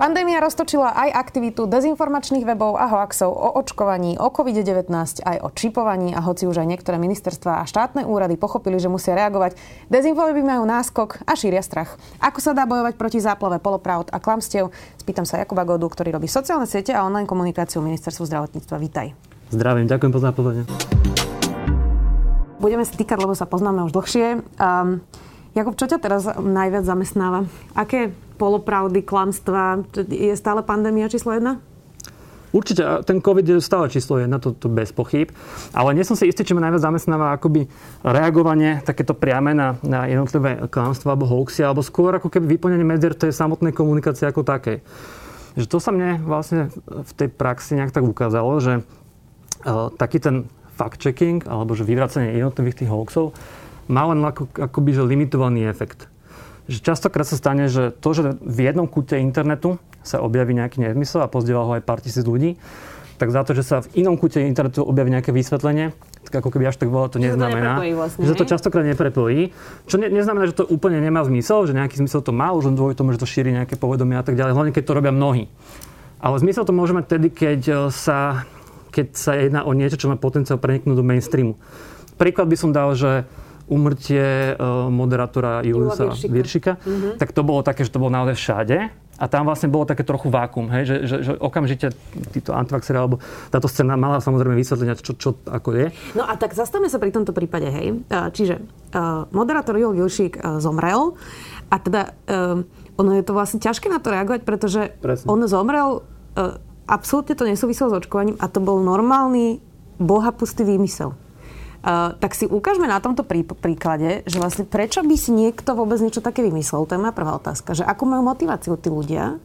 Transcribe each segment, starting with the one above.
Pandémia roztočila aj aktivitu dezinformačných webov a hoaxov o očkovaní, o COVID-19, aj o čipovaní a hoci už aj niektoré ministerstva a štátne úrady pochopili, že musia reagovať, dezinfoveby majú náskok a šíria strach. Ako sa dá bojovať proti záplave polopravd a klamstiev? Spýtam sa Jakuba Godu, ktorý robí sociálne siete a online komunikáciu ministerstvu zdravotníctva. Vítaj. Zdravím, ďakujem za pozvanie. Budeme týkať, lebo sa poznáme už dlhšie. Um, Jakub, čo ťa teraz najviac zamestnáva? Aké polopravdy, klamstva? Je stále pandémia číslo jedna? Určite, ten COVID je stále číslo jedna, to, to bez pochyb. Ale nie som si istý, či ma najviac zamestnáva akoby reagovanie takéto priame na, na jednotlivé klamstva alebo hoaxy, alebo skôr ako keby vyplnenie medzier tej samotnej komunikácie ako takej. Že to sa mne vlastne v tej praxi nejak tak ukázalo, že uh, taký ten fact-checking, alebo že vyvracanie jednotlivých tých hoaxov, má len ako, akoby že limitovaný efekt. Že častokrát sa stane, že to, že v jednom kúte internetu sa objaví nejaký nezmysel a pozdiela ho aj pár tisíc ľudí, tak za to, že sa v inom kúte internetu objaví nejaké vysvetlenie, tak ako keby až tak veľa to neznamená. Že, to vlastne, že to častokrát neprepojí. Čo ne, neznamená, že to úplne nemá zmysel, že nejaký zmysel to má, už len dôvod tomu, že to šíri nejaké povedomie a tak ďalej, hlavne keď to robia mnohí. Ale zmysel to môže mať tedy, keď e, sa, keď sa jedná o niečo, čo má potenciál preniknúť do mainstreamu. Príklad by som dal, že umrtie uh, moderátora Juliusa Viršika, Viršika mm-hmm. tak to bolo také, že to bolo naozaj všade. A tam vlastne bolo také trochu vákum, hej, že, že, že okamžite títo antivaxery, alebo táto scéna mala samozrejme vysvetlenia, čo, čo ako je. No a tak zastavme sa pri tomto prípade, hej. Čiže uh, moderátor Jul Vilšík uh, zomrel a teda uh, ono je to vlastne ťažké na to reagovať, pretože Presne. on zomrel, uh, absolútne to nesúviselo s očkovaním a to bol normálny bohapustý výmysel. Uh, tak si ukážme na tomto prí, príklade, že vlastne prečo by si niekto vôbec niečo také vymyslel. To je moja prvá otázka. Že akú majú motiváciu tí ľudia?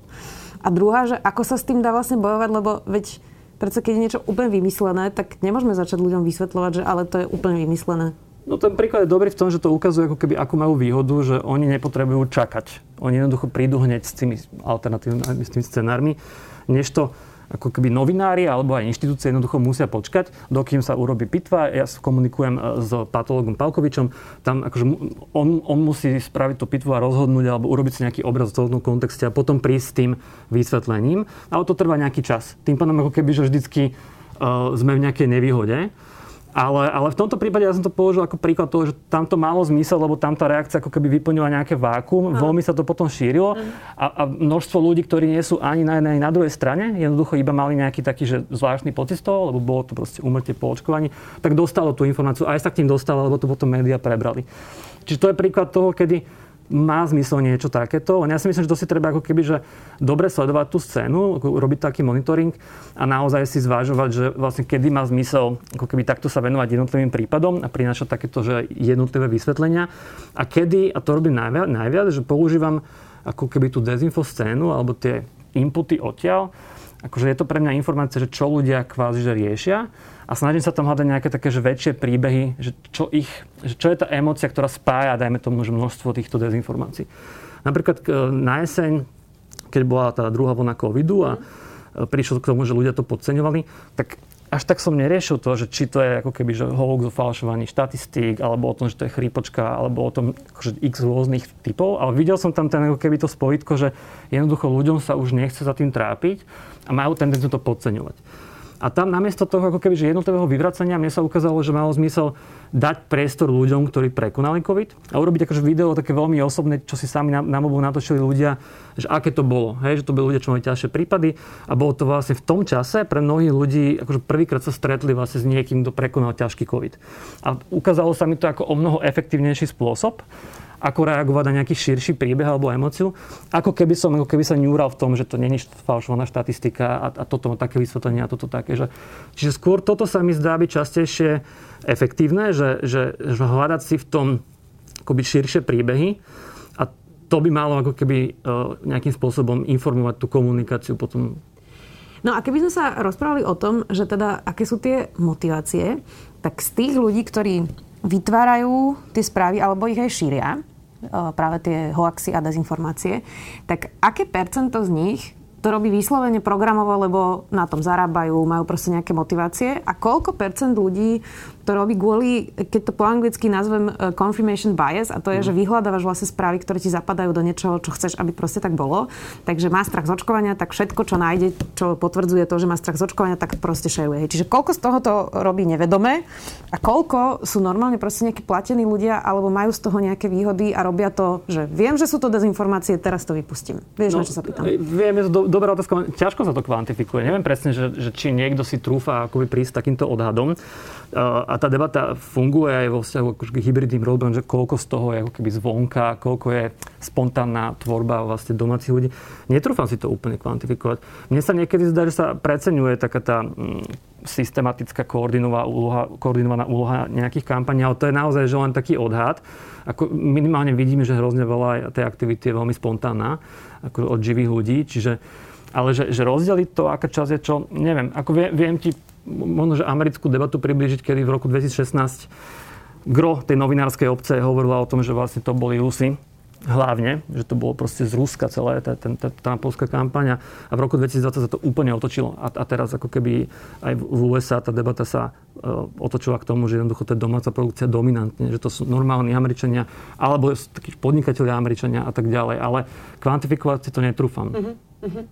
A druhá, že ako sa s tým dá vlastne bojovať, lebo veď predsa keď je niečo úplne vymyslené, tak nemôžeme začať ľuďom vysvetľovať, že ale to je úplne vymyslené. No ten príklad je dobrý v tom, že to ukazuje ako keby, akú majú výhodu, že oni nepotrebujú čakať. Oni jednoducho prídu hneď s tými alternatívnymi, s tými scenármi, než to ako keby novinári alebo aj inštitúcie jednoducho musia počkať, dokým sa urobí pitva. Ja komunikujem e, s patologom Palkovičom, tam akože on, on musí spraviť tú pitvu a rozhodnúť alebo urobiť si nejaký obraz v celom kontexte a potom prísť s tým vysvetlením. Ale to trvá nejaký čas. Tým pádom ako keby, že vždycky uh, sme v nejakej nevýhode. Ale, ale v tomto prípade ja som to použil ako príklad toho, že tam to malo zmysel, lebo tam tá reakcia ako keby vyplnila nejaké vákum, Aha. veľmi sa to potom šírilo a, a množstvo ľudí, ktorí nie sú ani na jednej, ani na druhej strane, jednoducho iba mali nejaký taký že zvláštny pocit z toho, lebo bolo to proste umrtie po očkovaní, tak dostalo tú informáciu, aj sa k tým dostalo, lebo to potom médiá prebrali. Čiže to je príklad toho, kedy má zmysel niečo takéto. Len ja si myslím, že to si treba ako keby, že dobre sledovať tú scénu, robiť taký monitoring a naozaj si zvážovať, že vlastne kedy má zmysel ako keby takto sa venovať jednotlivým prípadom a prinášať takéto, že jednotlivé vysvetlenia. A kedy, a to robím najviac, najviac že používam ako keby tú dezinfo scénu alebo tie inputy odtiaľ, akože je to pre mňa informácia, že čo ľudia kvázi že riešia a snažím sa tam hľadať nejaké také že väčšie príbehy, že čo, ich, že čo je tá emócia, ktorá spája, dajme tomu, že množstvo týchto dezinformácií. Napríklad na jeseň, keď bola tá druhá vlna covidu a prišlo k tomu, že ľudia to podceňovali, tak až tak som neriešil to, že či to je ako keby že hoax o falšovaní štatistík, alebo o tom, že to je chrípočka, alebo o tom, že x rôznych typov, ale videl som tam ten ako keby to spojitko, že jednoducho ľuďom sa už nechce za tým trápiť a majú tendenciu to podceňovať. A tam namiesto toho ako keby, že jednotlivého vyvracania mne sa ukázalo, že malo zmysel dať priestor ľuďom, ktorí prekonali COVID a urobiť akože video také veľmi osobné, čo si sami na, na natočili ľudia, že aké to bolo. Hej, že to boli ľudia, čo mali ťažšie prípady a bolo to vlastne v tom čase pre mnohých ľudí, akože prvýkrát sa stretli vlastne s niekým, kto prekonal ťažký COVID. A ukázalo sa mi to ako o mnoho efektívnejší spôsob ako reagovať na nejaký širší príbeh alebo emociu, ako keby som ako keby sa ňúral v tom, že to není falšovaná štatistika a, a toto také vysvetlenie a toto také. Že, čiže skôr toto sa mi zdá byť častejšie efektívne, že, že, že hľadať si v tom akoby širšie príbehy a to by malo ako keby uh, nejakým spôsobom informovať tú komunikáciu potom No a keby sme sa rozprávali o tom, že teda aké sú tie motivácie, tak z tých ľudí, ktorí vytvárajú tie správy alebo ich aj šíria, práve tie hoaxy a dezinformácie, tak aké percento z nich to robí vyslovene programovo, lebo na tom zarábajú, majú proste nejaké motivácie. A koľko percent ľudí to robí kvôli, keď to po anglicky nazvem uh, confirmation bias, a to je, mm. že vyhľadávaš vlastne správy, ktoré ti zapadajú do niečoho, čo chceš, aby proste tak bolo. Takže má strach z očkovania, tak všetko, čo nájde, čo potvrdzuje to, že má strach z očkovania, tak proste šeruje. Čiže koľko z toho to robí nevedome a koľko sú normálne proste nejakí platení ľudia alebo majú z toho nejaké výhody a robia to, že viem, že sú to dezinformácie, teraz to vypustím. Vieš, no, na čo sa pýtam? Viem, je to do, dobrá otázka. Ťažko sa to kvantifikuje. Neviem presne, že, že či niekto si trúfa akoby prísť takýmto odhadom. A tá debata funguje aj vo vzťahu akože k hybridným rodbom, že koľko z toho je ako keby zvonka, koľko je spontánna tvorba vlastne domácich ľudí. Netrúfam si to úplne kvantifikovať. Mne sa niekedy zdá, že sa preceňuje taká tá mm, systematická úloha, koordinovaná úloha nejakých kampaní, ale to je naozaj že len taký odhad. Ako minimálne vidíme, že hrozne veľa tej aktivity je veľmi spontánna ako od živých ľudí, čiže ale že, že rozdeliť to, aká časť je čo, neviem. Ako viem, viem ti možno, že americkú debatu približiť, kedy v roku 2016 gro tej novinárskej obce hovorila o tom, že vlastne to boli Rusy, hlavne, že to bolo proste z Ruska celé, tá, tá, tá, polská kampaň. A v roku 2020 sa to úplne otočilo. A, a teraz ako keby aj v USA tá debata sa uh, otočila k tomu, že jednoducho to je domáca produkcia dominantne, že to sú normálni Američania alebo takí podnikatelia Američania a tak ďalej, ale kvantifikovať si to netrúfam. Uh-huh, uh-huh.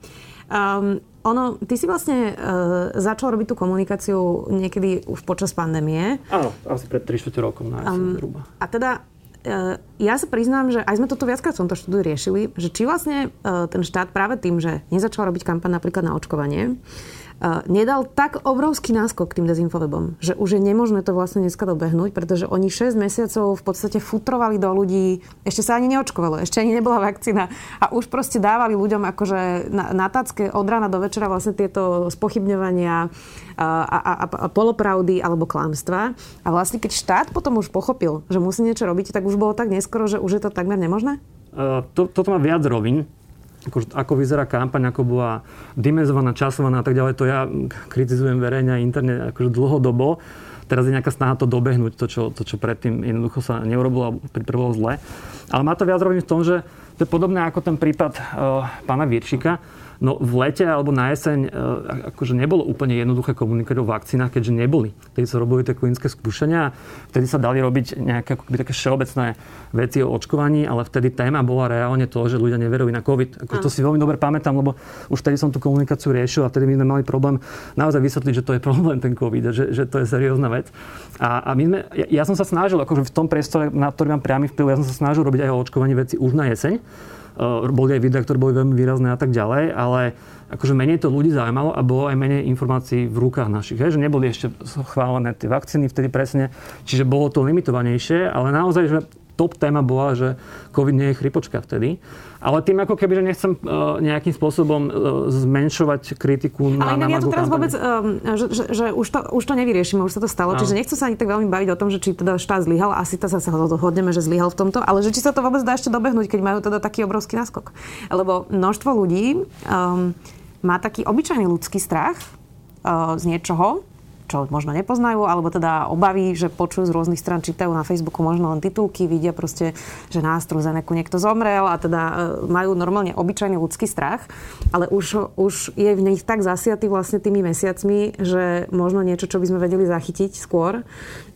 Um, ono, ty si vlastne uh, začal robiť tú komunikáciu niekedy už počas pandémie. Áno, asi pred 3 rokom na um, A teda uh, ja sa priznám, že aj sme toto viackrát v tomto štúdiu riešili, že či vlastne uh, ten štát práve tým, že nezačal robiť kampaň napríklad na očkovanie, nedal tak obrovský náskok tým dezinfowebom, že už je nemožné to vlastne dneska dobehnúť, pretože oni 6 mesiacov v podstate futrovali do ľudí, ešte sa ani neočkovalo, ešte ani nebola vakcína a už proste dávali ľuďom akože na, na tacke od rána do večera vlastne tieto spochybňovania a, a, a, a polopravdy alebo klamstva. A vlastne keď štát potom už pochopil, že musí niečo robiť, tak už bolo tak neskoro, že už je to takmer nemožné? Uh, to, toto má viac rovin ako, ako vyzerá kampaň, ako bola dimenzovaná, časovaná a tak ďalej, to ja kritizujem verejne a interne akože dlhodobo. Teraz je nejaká snaha to dobehnúť, to čo, to, čo predtým jednoducho sa neurobilo a pripravilo zle. Ale má to viac roviny v tom, že to je podobné ako ten prípad uh, pána Viršika, No v lete alebo na jeseň e, akože nebolo úplne jednoduché komunikovať o vakcínach, keďže neboli. Vtedy sa robili tie klinické skúšania, vtedy sa dali robiť nejaké ako také všeobecné veci o očkovaní, ale vtedy téma bola reálne to, že ľudia neverujú na COVID. Ako to si veľmi dobre pamätám, lebo už vtedy som tú komunikáciu riešil a vtedy my sme mali problém naozaj vysvetliť, že to je problém ten COVID, že, že to je seriózna vec. A, a my sme, ja, ja, som sa snažil, akože v tom priestore, na ktorý mám priamy vplyv, ja som sa snažil robiť aj o očkovaní veci už na jeseň boli aj videá, ktoré boli veľmi výrazné a tak ďalej, ale akože menej to ľudí zaujímalo a bolo aj menej informácií v rukách našich. Hej, že neboli ešte schválené tie vakcíny vtedy presne, čiže bolo to limitovanejšie, ale naozaj, že top téma bola, že COVID nie je chrypočka vtedy. Ale tým ako keby, že nechcem uh, nejakým spôsobom uh, zmenšovať kritiku na, Ale na ja to teraz vôbec, um, že, že, že už, to, už to nevyriešime, už sa to stalo. No. Čiže nechcem sa ani tak veľmi baviť o tom, že či teda štát zlyhal, asi to sa hodneme, že zlyhal v tomto, ale že či sa to vôbec dá ešte dobehnúť, keď majú teda taký obrovský náskok. Lebo množstvo ľudí um, má taký obyčajný ľudský strach uh, z niečoho, čo možno nepoznajú, alebo teda obavy, že počujú z rôznych stran, čítajú na Facebooku možno len titulky, vidia proste, že na AstraZeneca niekto zomrel a teda e, majú normálne obyčajný ľudský strach, ale už, už je v nich tak zasiatý vlastne tými mesiacmi, že možno niečo, čo by sme vedeli zachytiť skôr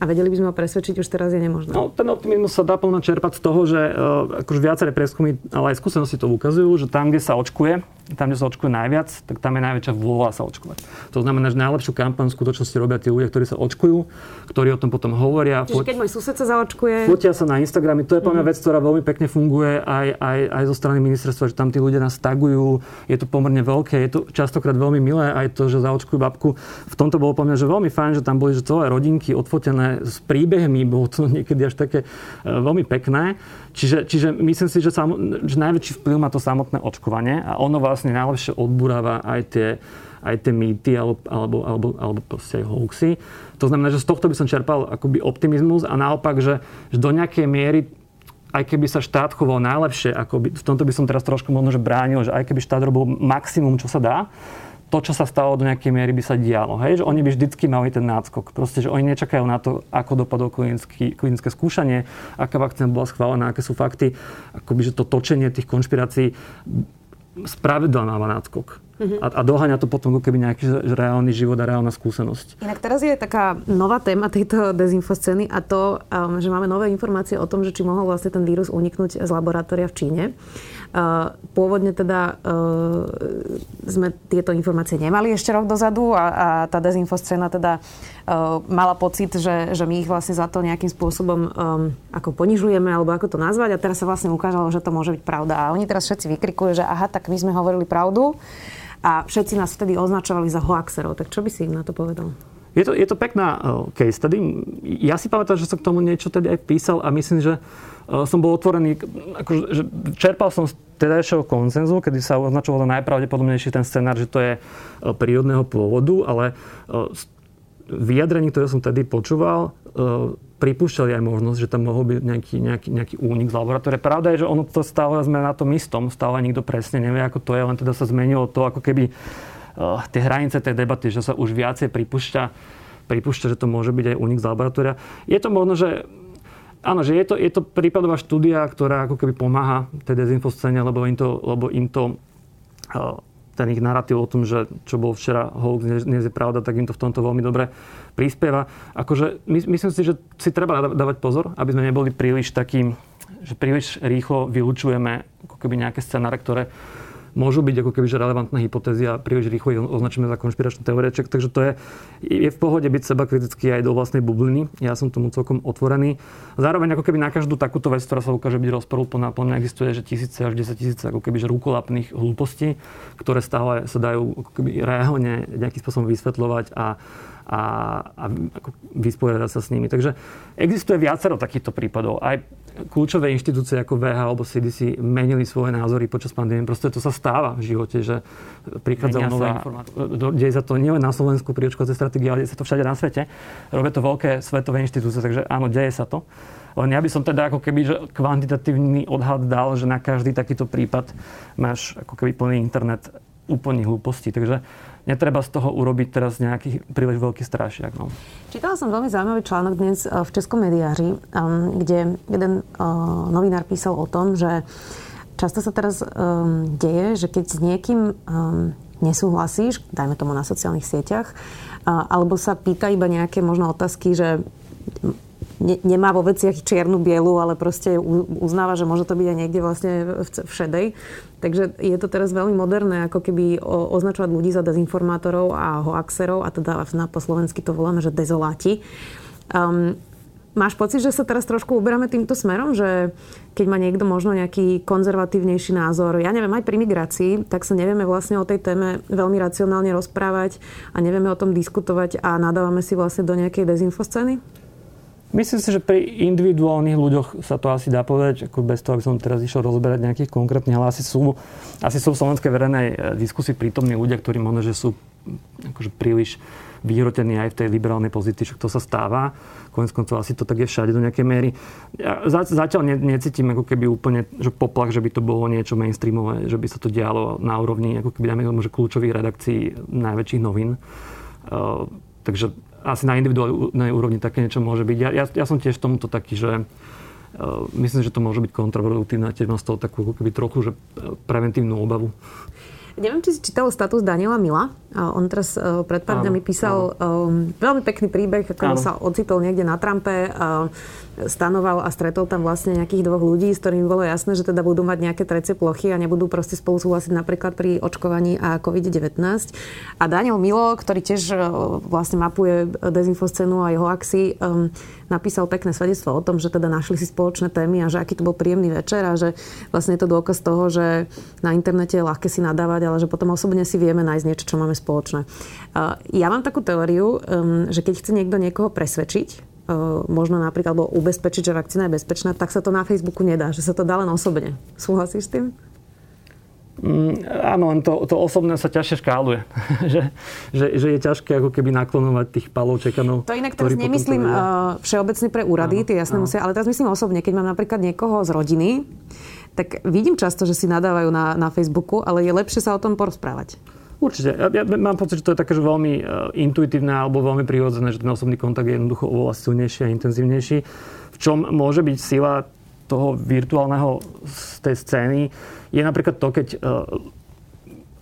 a vedeli by sme ho presvedčiť, už teraz je nemožné. No, ten optimizmus sa dá plno čerpať z toho, že uh, akože viaceré prieskumy, ale aj skúsenosti to ukazujú, že tam, kde sa očkuje, tam, kde sa očkuje najviac, tak tam je najväčšia vôľa sa očkovať. To znamená, že najlepšiu kampaň v skutočnosti robia tí ľudia, ktorí sa očkujú, ktorí o tom potom hovoria. Čiže keď môj sused sa zaočkuje... Fotia sa na Instagrame. To je mm-hmm. vec, ktorá veľmi pekne funguje aj, aj, aj zo strany ministerstva, že tam tí ľudia nás tagujú. Je to pomerne veľké, je to častokrát veľmi milé aj to, že zaočkujú babku. V tomto bolo po mňa, že veľmi fajn, že tam boli že celé rodinky odfotené s príbehmi. Bolo to niekedy až také e, veľmi pekné. Čiže, čiže myslím si, že, sam, že najväčší vplyv má to samotné očkovanie a ono vlastne najlepšie odburáva aj tie, aj tie mýty alebo, alebo, alebo, proste aj hoaxy. To znamená, že z tohto by som čerpal akoby optimizmus a naopak, že, že do nejakej miery aj keby sa štát choval najlepšie, ako by, v tomto by som teraz trošku možno že bránil, že aj keby štát robil maximum, čo sa dá, to, čo sa stalo do nejakej miery, by sa dialo. Hej? Že oni by vždycky mali ten náskok. Proste, že oni nečakajú na to, ako dopadlo klinické, klinické skúšanie, aká vakcína bola schválená, aké sú fakty. Akoby, že to točenie tých konšpirácií spravedlná náskok. Uh-huh. A, a doháňa to potom keby nejaký reálny život a reálna skúsenosť. Inak teraz je taká nová téma tejto dezinfoscény a to, um, že máme nové informácie o tom, že či mohol vlastne ten vírus uniknúť z laboratória v Číne. Pôvodne teda uh, sme tieto informácie nemali ešte rok dozadu a, a tá dezinfoscéna teda uh, mala pocit, že, že my ich vlastne za to nejakým spôsobom um, ako ponižujeme alebo ako to nazvať a teraz sa vlastne ukázalo, že to môže byť pravda. A oni teraz všetci vykrikujú, že aha, tak my sme hovorili pravdu a všetci nás vtedy označovali za hoaxerov. Tak čo by si im na to povedal? Je to, je to pekná case study. Ja si pamätám, že som k tomu niečo tedy aj písal a myslím, že som bol otvorený, akože, že čerpal som z tedajšieho koncenzu, kedy sa označoval najpravdepodobnejší ten scenár, že to je prírodného pôvodu, ale vyjadrení, ktoré som tedy počúval, pripúšťali aj možnosť, že tam mohol byť nejaký, nejaký, nejaký únik z laboratória. Pravda je, že ono to stále sme na tom istom, stále nikto presne nevie, ako to je, len teda sa zmenilo to, ako keby tie hranice tej debaty, že sa už viacej pripúšťa, pripúšťa, že to môže byť aj únik z laboratória. Je to možno, že Áno, že je to, je to prípadová štúdia, ktorá ako keby pomáha tej dezinfoscéne, lebo im to, lebo im to uh, ten ich narratív o tom, že čo bol včera hoax, dnes je pravda, tak im to v tomto veľmi dobre prispieva. Akože my, myslím si, že si treba dávať pozor, aby sme neboli príliš takým, že príliš rýchlo vylučujeme ako keby nejaké scenáre, ktoré môžu byť ako keby relevantné hypotézy a príliš rýchlo ich označíme za konšpiračné teórie. Takže to je, je v pohode byť seba kritický aj do vlastnej bubliny. Ja som tomu celkom otvorený. Zároveň ako keby na každú takúto vec, ktorá sa ukáže byť rozporúplná, plne existuje, že tisíce až 10 tisíce ako keby že rukolapných hlúpostí, ktoré stále sa dajú ako keby reálne nejakým spôsobom vysvetľovať a a, a vysporiadať sa s nimi. Takže existuje viacero takýchto prípadov. Aj kľúčové inštitúcie ako VH alebo CDC menili svoje názory počas pandémie. Proste to sa stáva v živote, že prichádzajú nové informácie. Deje sa to nielen na Slovensku pri očkovacej stratégii, ale deje sa to všade na svete. Robia to veľké svetové inštitúcie, takže áno, deje sa to. Len ja by som teda ako keby že kvantitatívny odhad dal, že na každý takýto prípad máš ako keby plný internet úplných hlúpostí. Takže netreba z toho urobiť teraz nejaký príliš veľký strašiak. No. Čítala som veľmi zaujímavý článok dnes eh, v Českom mediáři, um, kde jeden uh, novinár písal o tom, že často sa teraz um, deje, že keď s niekým um, nesúhlasíš, dajme tomu na sociálnych sieťach, uh, alebo sa pýta iba nejaké možno otázky, že ne, nemá vo veciach čiernu bielu, ale proste uznáva, že môže to byť aj niekde vlastne v šedej. Takže je to teraz veľmi moderné, ako keby označovať ľudí za dezinformátorov a hoaxerov, a teda na po slovensky to voláme, že dezoláti. Um, Máš pocit, že sa teraz trošku uberáme týmto smerom, že keď má niekto možno nejaký konzervatívnejší názor, ja neviem, aj pri migrácii, tak sa nevieme vlastne o tej téme veľmi racionálne rozprávať a nevieme o tom diskutovať a nadávame si vlastne do nejakej dezinfoscény? Myslím si, že pri individuálnych ľuďoch sa to asi dá povedať, ako bez toho, aby som teraz išiel rozberať nejakých konkrétnych, ale asi sú, asi sú v slovenskej verejnej e, diskusii prítomní ľudia, ktorí možno, že sú akože príliš vyhrotení aj v tej liberálnej pozícii, však to sa stáva. Konec koncov asi to tak je všade do nejakej miery. Ja zatiaľ ne, necítim ako keby úplne že poplach, že by to bolo niečo mainstreamové, že by sa to dialo na úrovni ako keby dajme že kľúčových redakcií najväčších novín. Uh, takže asi na individuálnej úrovni také niečo môže byť. Ja, ja, ja som tiež tomuto taký, že uh, myslím, že to môže byť kontraproduktívne a tiež mám z toho takú keby trochu že e, preventívnu obavu. Neviem, či si čítal status Daniela Mila. On teraz uh, pred pár dňami písal um, veľmi pekný príbeh, ako áno. sa ocitol niekde na Trumpe. Stanoval a stretol tam vlastne nejakých dvoch ľudí, s ktorými bolo jasné, že teda budú mať nejaké trecie plochy a nebudú proste spolu súhlasiť napríklad pri očkovaní a COVID-19. A Daniel Milo, ktorý tiež e, vlastne mapuje dezinfoscénu a jeho axi, napísal pekné svedectvo o tom, že teda našli si spoločné témy a že aký to bol príjemný večer a že vlastne je to dôkaz toho, že na internete je ľahké si nadávať, ale že potom osobne si vieme nájsť niečo, čo máme spoločné. Uh, ja mám takú teóriu, um, že keď chce niekto niekoho presvedčiť, E, možno napríklad alebo ubezpečiť, že vakcína je bezpečná, tak sa to na Facebooku nedá, že sa to dá len osobne. Súhlasíš s tým? Mm, áno, len to, to osobné sa ťažšie škáluje. že, že, že je ťažké ako keby naklonovať tých palov čekanov. To inak teraz nemyslím uh, všeobecne pre úrady, áno, tie jasné áno. musia, ale teraz myslím osobne, keď mám napríklad niekoho z rodiny, tak vidím často, že si nadávajú na, na Facebooku, ale je lepšie sa o tom porozprávať. Určite. Ja, ja mám pocit, že to je také, že veľmi uh, intuitívne alebo veľmi prirodzené, že ten osobný kontakt je jednoducho oveľa silnejší a intenzívnejší. V čom môže byť sila toho virtuálneho z tej scény, je napríklad to, keď uh,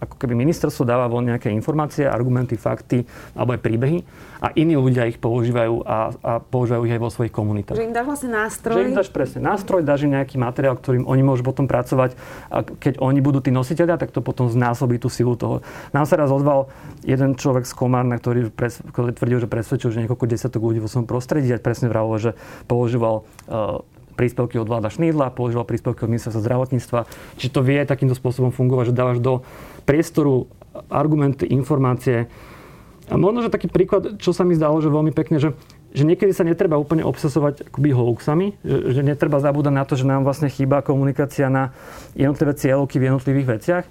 ako keby ministerstvo dáva von nejaké informácie, argumenty, fakty alebo aj príbehy a iní ľudia ich používajú a, a používajú ich aj vo svojich komunitách. Že im dáš vlastne nástroj? Že im dáš presne nástroj, dáš im nejaký materiál, ktorým oni môžu potom pracovať a keď oni budú tí nositeľia, tak to potom znásobí tú silu toho. Nám sa raz ozval jeden človek z Komárna, ktorý, pres, ktorý tvrdil, že presvedčil, že niekoľko desiatok ľudí vo svojom prostredí a presne vravol, že používal uh, príspevky od vláda Šnídla, používal príspevky od ministerstva zdravotníctva. Čiže to vie takýmto spôsobom fungovať, že dávaš do priestoru argumenty, informácie. A možno, že taký príklad, čo sa mi zdalo, že veľmi pekne, že, že niekedy sa netreba úplne obsesovať akoby hoaxami, že, že netreba zabúdať na to, že nám vlastne chýba komunikácia na jednotlivé cieľovky v jednotlivých veciach.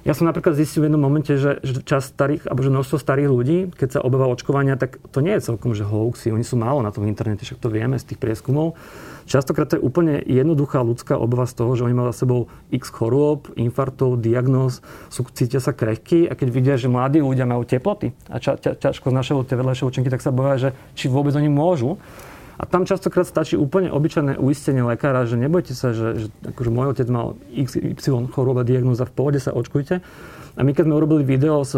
Ja som napríklad zistil v jednom momente, že, čas starých, alebo že množstvo starých ľudí, keď sa obáva očkovania, tak to nie je celkom, že hoaxy. Oni sú málo na tom internete, však to vieme z tých prieskumov. Častokrát to je úplne jednoduchá ľudská obava z toho, že oni majú za sebou x chorôb, infartov, diagnóz, sú, cítia sa krehky a keď vidia, že mladí ľudia majú teploty a ča, ťažko znašajú tie vedľajšie účinky, tak sa boja, že či vôbec oni môžu. A tam častokrát stačí úplne obyčajné uistenie lekára, že nebojte sa, že, že akože môj otec mal XY choroba diagnóza, v pohode sa očkujte. A my keď sme urobili video s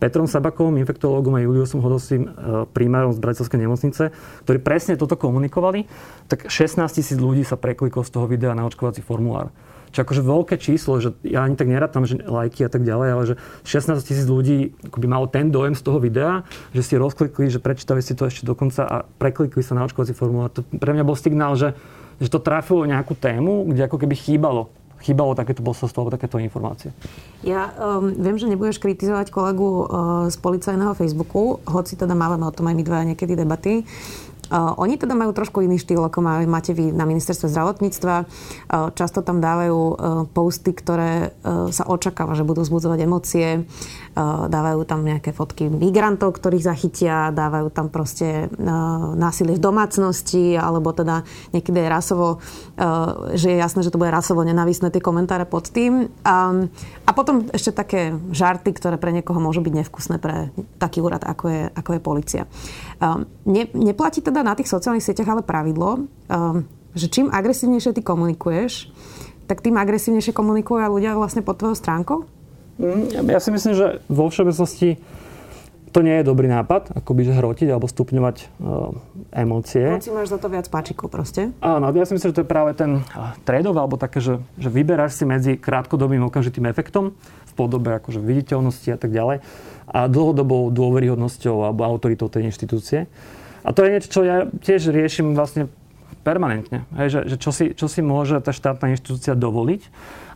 Petrom Sabakovom, infektológom a Juliusom Hodosým, e, primárom z Bratislavskej nemocnice, ktorí presne toto komunikovali, tak 16 tisíc ľudí sa prekliklo z toho videa na očkovací formulár. Čo akože veľké číslo, že ja ani tak nerátam, že lajky a tak ďalej, ale že 16 tisíc ľudí by malo ten dojem z toho videa, že si rozklikli, že prečítali si to ešte dokonca a preklikli sa na očkovací formulár. To pre mňa bol signál, že, že to trafilo nejakú tému, kde ako keby chýbalo chýbalo takéto posolstvo alebo takéto informácie. Ja um, viem, že nebudeš kritizovať kolegu uh, z policajného Facebooku, hoci teda máme o tom aj my dva niekedy debaty. Uh, oni teda majú trošku iný štýl, ako máte vy na ministerstve zdravotníctva. Často tam dávajú uh, posty, ktoré uh, sa očakáva, že budú vzbudzovať emócie. Dávajú tam nejaké fotky migrantov, ktorých zachytia, dávajú tam proste uh, násilie v domácnosti, alebo teda niekedy je rasovo, uh, že je jasné, že to bude rasovo nenávisné tie komentáre pod tým. Um, a potom ešte také žarty, ktoré pre niekoho môžu byť nevkusné pre taký úrad, ako je, ako je policia. Um, ne, neplatí teda na tých sociálnych sieťach ale pravidlo, že čím agresívnejšie ty komunikuješ, tak tým agresívnejšie komunikujú ľudia vlastne pod tvojou stránkou? Mm, ja si myslím, že vo všeobecnosti to nie je dobrý nápad, akoby že hrotiť alebo stupňovať uh, emócie. Hoci máš za to viac páčikov proste. Áno, ja si myslím, že to je práve ten tradov, alebo také, že, že vyberáš si medzi krátkodobým okamžitým efektom v podobe akože viditeľnosti a tak ďalej a dlhodobou dôveryhodnosťou alebo autoritou tej inštitúcie. A to je niečo, čo ja tiež riešim vlastne permanentne. Hej, že, že čo, si, čo si môže tá štátna inštitúcia dovoliť.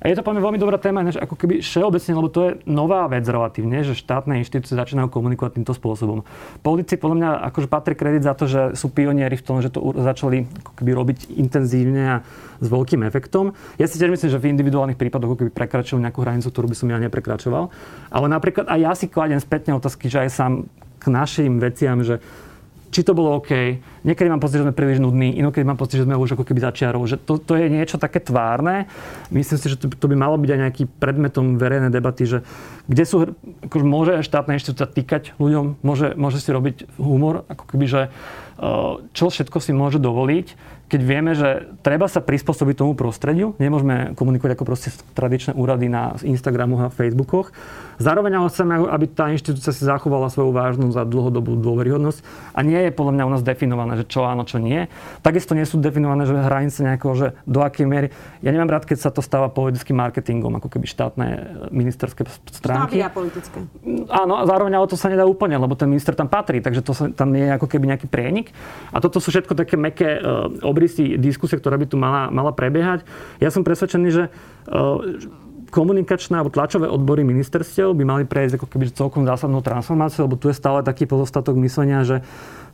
A je to mňa veľmi dobrá téma, než ako keby všeobecne, lebo to je nová vec relatívne, že štátne inštitúcie začínajú komunikovať týmto spôsobom. Politici podľa mňa akože patrí kredit za to, že sú pionieri v tom, že to začali ako keby robiť intenzívne a s veľkým efektom. Ja si tiež myslím, že v individuálnych prípadoch ako keby prekračujú nejakú hranicu, ktorú by som ja neprekračoval. Ale napríklad aj ja si kladem spätne otázky, že aj sám k našim veciam, že či to bolo OK. Niekedy mám pocit, že sme príliš nudní, inokedy mám pocit, že sme už ako keby začiarov. Že to, to je niečo také tvárne. Myslím si, že to, to by malo byť aj nejaký predmetom verejnej debaty, že kde sú, akože môže štátna inštitúcia týkať ľuďom, môže, môže si robiť humor, ako keby, že eh, čo všetko si môže dovoliť keď vieme, že treba sa prispôsobiť tomu prostrediu, nemôžeme komunikovať ako proste tradičné úrady na Instagramoch a Facebookoch. Zároveň ale chceme, aby tá inštitúcia si zachovala svoju vážnosť za dlhodobú dôveryhodnosť a nie je podľa mňa u nás definované, že čo áno, čo nie. Takisto nie sú definované, že hranice nejakého, že do akej miery. Ja nemám rád, keď sa to stáva politickým marketingom, ako keby štátne ministerské stránky. Štátne politické. Áno, a zároveň ale to sa nedá úplne, lebo ten minister tam patrí, takže to sa, tam je ako keby nejaký prienik. A toto sú všetko také meké uh, obrysy diskusie, ktorá by tu mala, mala prebiehať. Ja som presvedčený, že uh, komunikačné alebo tlačové odbory ministerstiev by mali prejsť ako keby celkom zásadnou transformáciou, lebo tu je stále taký pozostatok myslenia, že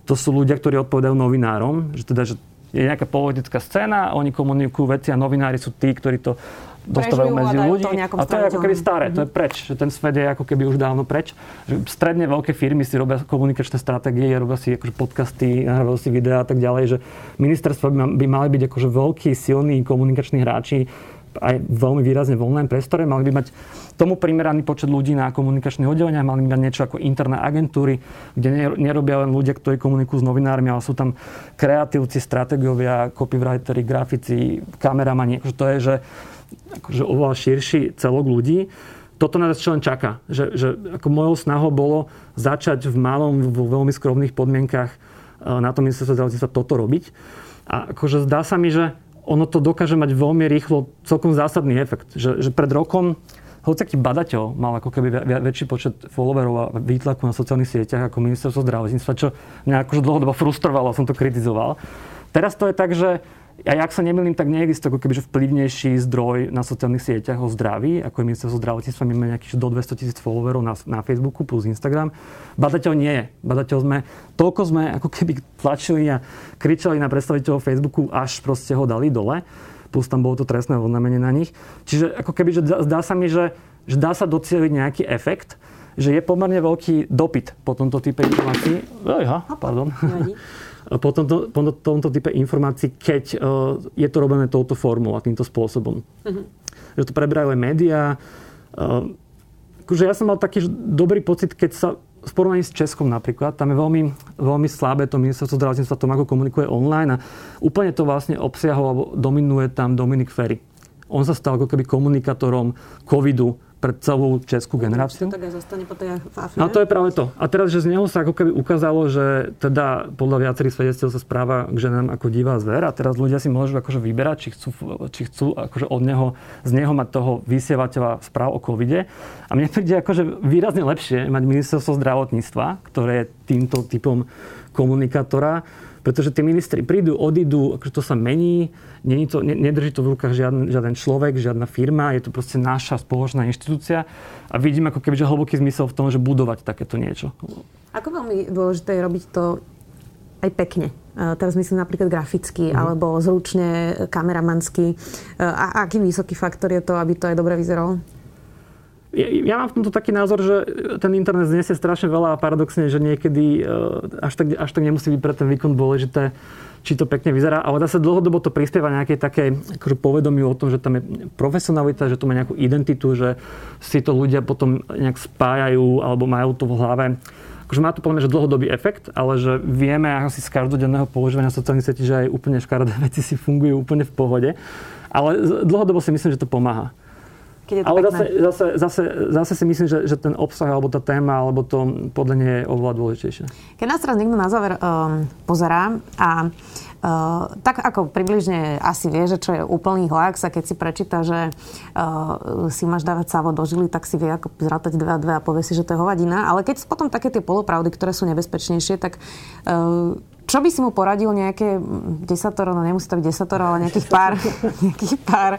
to sú ľudia, ktorí odpovedajú novinárom, že teda, že je nejaká politická scéna, oni komunikujú veci a novinári sú tí, ktorí to dostávajú medzi ľudí. a to je ako keby staré, to je mhm. preč, že ten svet je ako keby už dávno preč. Že stredne veľké firmy si robia komunikačné stratégie, robia si akože podcasty, nahrávajú si videá a tak ďalej, že ministerstvo by, by mali byť akože veľkí, silní komunikační hráči, aj veľmi výrazne v online priestore, mali by mať tomu primeraný počet ľudí na komunikačných oddeleniach, mali by mať niečo ako interné agentúry, kde nerobia len ľudia, ktorí komunikujú s novinármi, ale sú tam kreatívci, stratégovia, copywriteri, grafici, kameramani. Akože to je, že akože oveľa širší celok ľudí. toto nás čo len čaká. Že, že ako mojou snahou bolo začať v malom, vo veľmi skromných podmienkach e, na tom ministerstve zdravotníctva toto robiť. A akože zdá sa mi, že ono to dokáže mať veľmi rýchlo celkom zásadný efekt. Že, že pred rokom hociaký badateľ mal ako keby väčší počet followerov a výtlaku na sociálnych sieťach ako ministerstvo zdravotníctva, čo mňa akože dlhodobo frustrovalo, som to kritizoval. Teraz to je tak, že a ak sa nemýlim, tak neexistuje ako kebyže vplyvnejší zdroj na sociálnych sieťach o zdraví, ako je ministerstvo zdravotníctva. My máme nejakých do 200 tisíc followerov na, na Facebooku plus Instagram. Badateľ nie je. Badateľ sme, toľko sme ako keby tlačili a kričali na predstaviteľov Facebooku, až proste ho dali dole. Plus tam bolo to trestné oznámenie na nich. Čiže ako keby, že zdá sa mi, že, že dá sa docieliť nejaký efekt, že je pomerne veľký dopyt po tomto type informácií. Ejha, pardon po tomto, po tomto type informácií, keď uh, je to robené touto formou a týmto spôsobom. Uh-huh. Že to preberajú aj médiá. Uh, akože ja som mal taký dobrý pocit, keď sa v porovnaní s Českom napríklad, tam je veľmi, veľmi slabé to ministerstvo zdravotníctva tom, ako komunikuje online a úplne to vlastne obsiahol, alebo dominuje tam Dominik Ferry. On sa stal ako keby komunikátorom covidu pre celú českú generáciu. Tak aj zostane po tej afére. No to je práve to. A teraz, že z neho sa ako keby ukázalo, že teda podľa viacerých svedectiev sa správa k ženám ako divá zver a teraz ľudia si môžu akože vyberať, či chcú, či chcú akože od neho, z neho mať toho vysievateľa správ o covide. A mne príde akože výrazne lepšie mať ministerstvo zdravotníctva, ktoré je týmto typom komunikátora, pretože tí ministri prídu, odídu, akože to sa mení, není to, nedrží to v rukách žiaden, žiaden človek, žiadna firma, je to proste naša spoločná inštitúcia a vidím ako keby že hlboký zmysel v tom, že budovať takéto niečo. Ako veľmi dôležité je robiť to aj pekne. Teraz myslím napríklad graficky mm. alebo zručne, kameramansky. A aký vysoký faktor je to, aby to aj dobre vyzeralo? Ja, mám v tomto taký názor, že ten internet znesie strašne veľa a paradoxne, že niekedy e, až tak, až tak nemusí byť pre ten výkon dôležité, či to pekne vyzerá, ale zase dlhodobo to prispieva nejakej také akože povedomiu o tom, že tam je profesionalita, že to má nejakú identitu, že si to ľudia potom nejak spájajú alebo majú to v hlave. Akože má to podľa že dlhodobý efekt, ale že vieme ako si z každodenného používania sociálnych sietí, že aj úplne škaredé veci si fungujú úplne v pohode. Ale dlhodobo si myslím, že to pomáha. Keď je to Ale zase, zase, zase, zase si myslím, že, že ten obsah alebo tá téma alebo to podľa nie je oveľa dôležitejšie. Keď nás teraz niekto na záver um, pozerá a Uh, tak ako približne asi vie, že čo je úplný hoax a keď si prečíta, že uh, si máš dávať sávo do žily, tak si vie ako zrátať 2 a 2 a povie si, že to je hovadina. Ale keď potom také tie polopravdy, ktoré sú nebezpečnejšie, tak uh, čo by si mu poradil nejaké desatoro, no nemusí to byť desatoro, ale nejakých pár, nejakých pár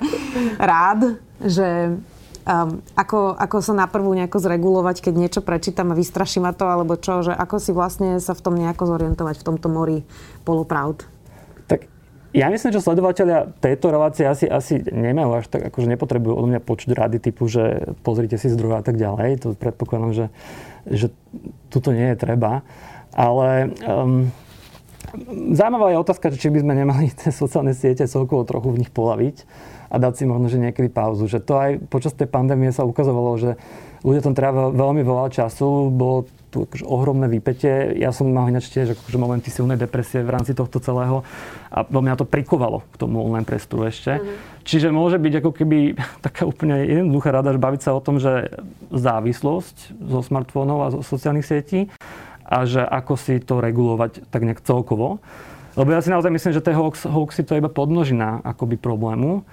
rád, že um, ako, ako sa naprvu nejako zregulovať, keď niečo prečítam a vystraší ma to, alebo čo, že ako si vlastne sa v tom nejako zorientovať v tomto mori polopravd? Tak ja myslím, že sledovateľia tejto relácie asi, asi nemajú až tak, akože nepotrebujú od mňa počuť rady typu, že pozrite si zdroje a tak ďalej. To predpokladám, že, že tuto nie je treba. Ale um, zaujímavá je otázka, či by sme nemali tie sociálne siete celkovo trochu v nich polaviť a dať si možno, že niekedy pauzu. Že to aj počas tej pandémie sa ukazovalo, že ľudia tam trávia veľmi veľa času, bolo tu akože ohromné výpetie. Ja som mal ináč tiež akože momenty silnej depresie v rámci tohto celého a veľmi to prikovalo k tomu online priestoru ešte. Mm-hmm. Čiže môže byť ako keby taká úplne jednoduchá rada, že baviť sa o tom, že závislosť zo smartfónov a zo sociálnych sietí a že ako si to regulovať tak nejak celkovo. Lebo ja si naozaj myslím, že tie hoax, hoaxy to je iba podnožina akoby problému.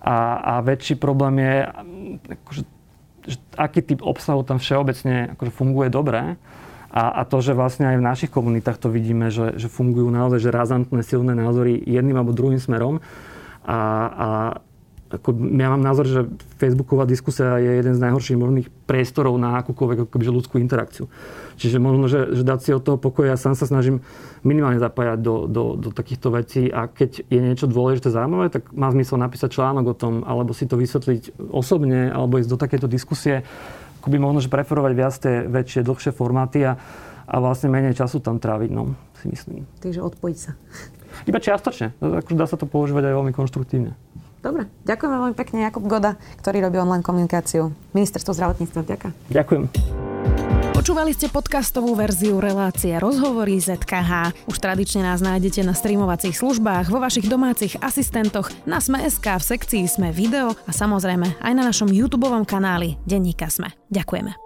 A, a väčší problém je, akože, že aký typ obsahu tam všeobecne akože funguje dobre. A, a to, že vlastne aj v našich komunitách to vidíme, že, že fungujú naozaj že razantné, silné názory jedným alebo druhým smerom. A, a ako, ja mám názor, že Facebooková diskusia je jeden z najhorších možných priestorov na akúkoľvek akoby, ľudskú interakciu. Čiže možno, že, že dať si od toho pokoja, ja sám sa snažím minimálne zapájať do, do, do takýchto vecí a keď je niečo dôležité, zaujímavé, tak má zmysel napísať článok o tom, alebo si to vysvetliť osobne, alebo ísť do takéto diskusie. Akoby možno, že preferovať viac tie väčšie, dlhšie formáty a, a vlastne menej času tam tráviť, no, si myslím. Takže odpojiť sa. Iba čiastočne. Akože dá sa to používať aj veľmi konštruktívne. Dobre, ďakujem veľmi pekne Jakub Goda, ktorý robí online komunikáciu. Ministerstvo zdravotníctva, ďakujem. Ďakujem. Počúvali ste podcastovú verziu relácie Rozhovory ZKH. Už tradične nás nájdete na streamovacích službách, vo vašich domácich asistentoch, na Sme.sk, v sekcii Sme video a samozrejme aj na našom YouTube kanáli Denníka Sme. Ďakujeme.